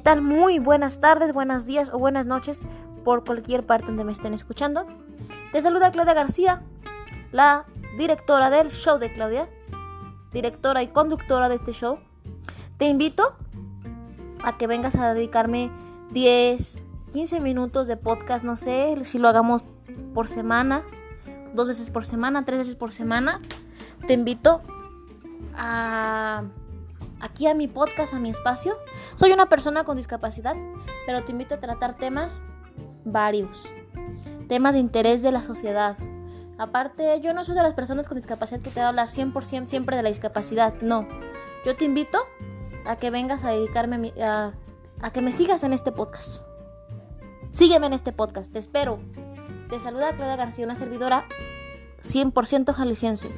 tal? Muy buenas tardes, buenos días o buenas noches por cualquier parte donde me estén escuchando. Te saluda Claudia García, la directora del show de Claudia, directora y conductora de este show. Te invito a que vengas a dedicarme 10, 15 minutos de podcast, no sé si lo hagamos por semana, dos veces por semana, tres veces por semana. Te invito a aquí a mi podcast, a mi espacio. Soy una persona con discapacidad, pero te invito a tratar temas varios, temas de interés de la sociedad. Aparte, yo no soy de las personas con discapacidad que te va a hablar 100% siempre de la discapacidad, no. Yo te invito a que vengas a dedicarme a, a que me sigas en este podcast. Sígueme en este podcast, te espero. Te saluda Claudia García, una servidora 100% jalisciense.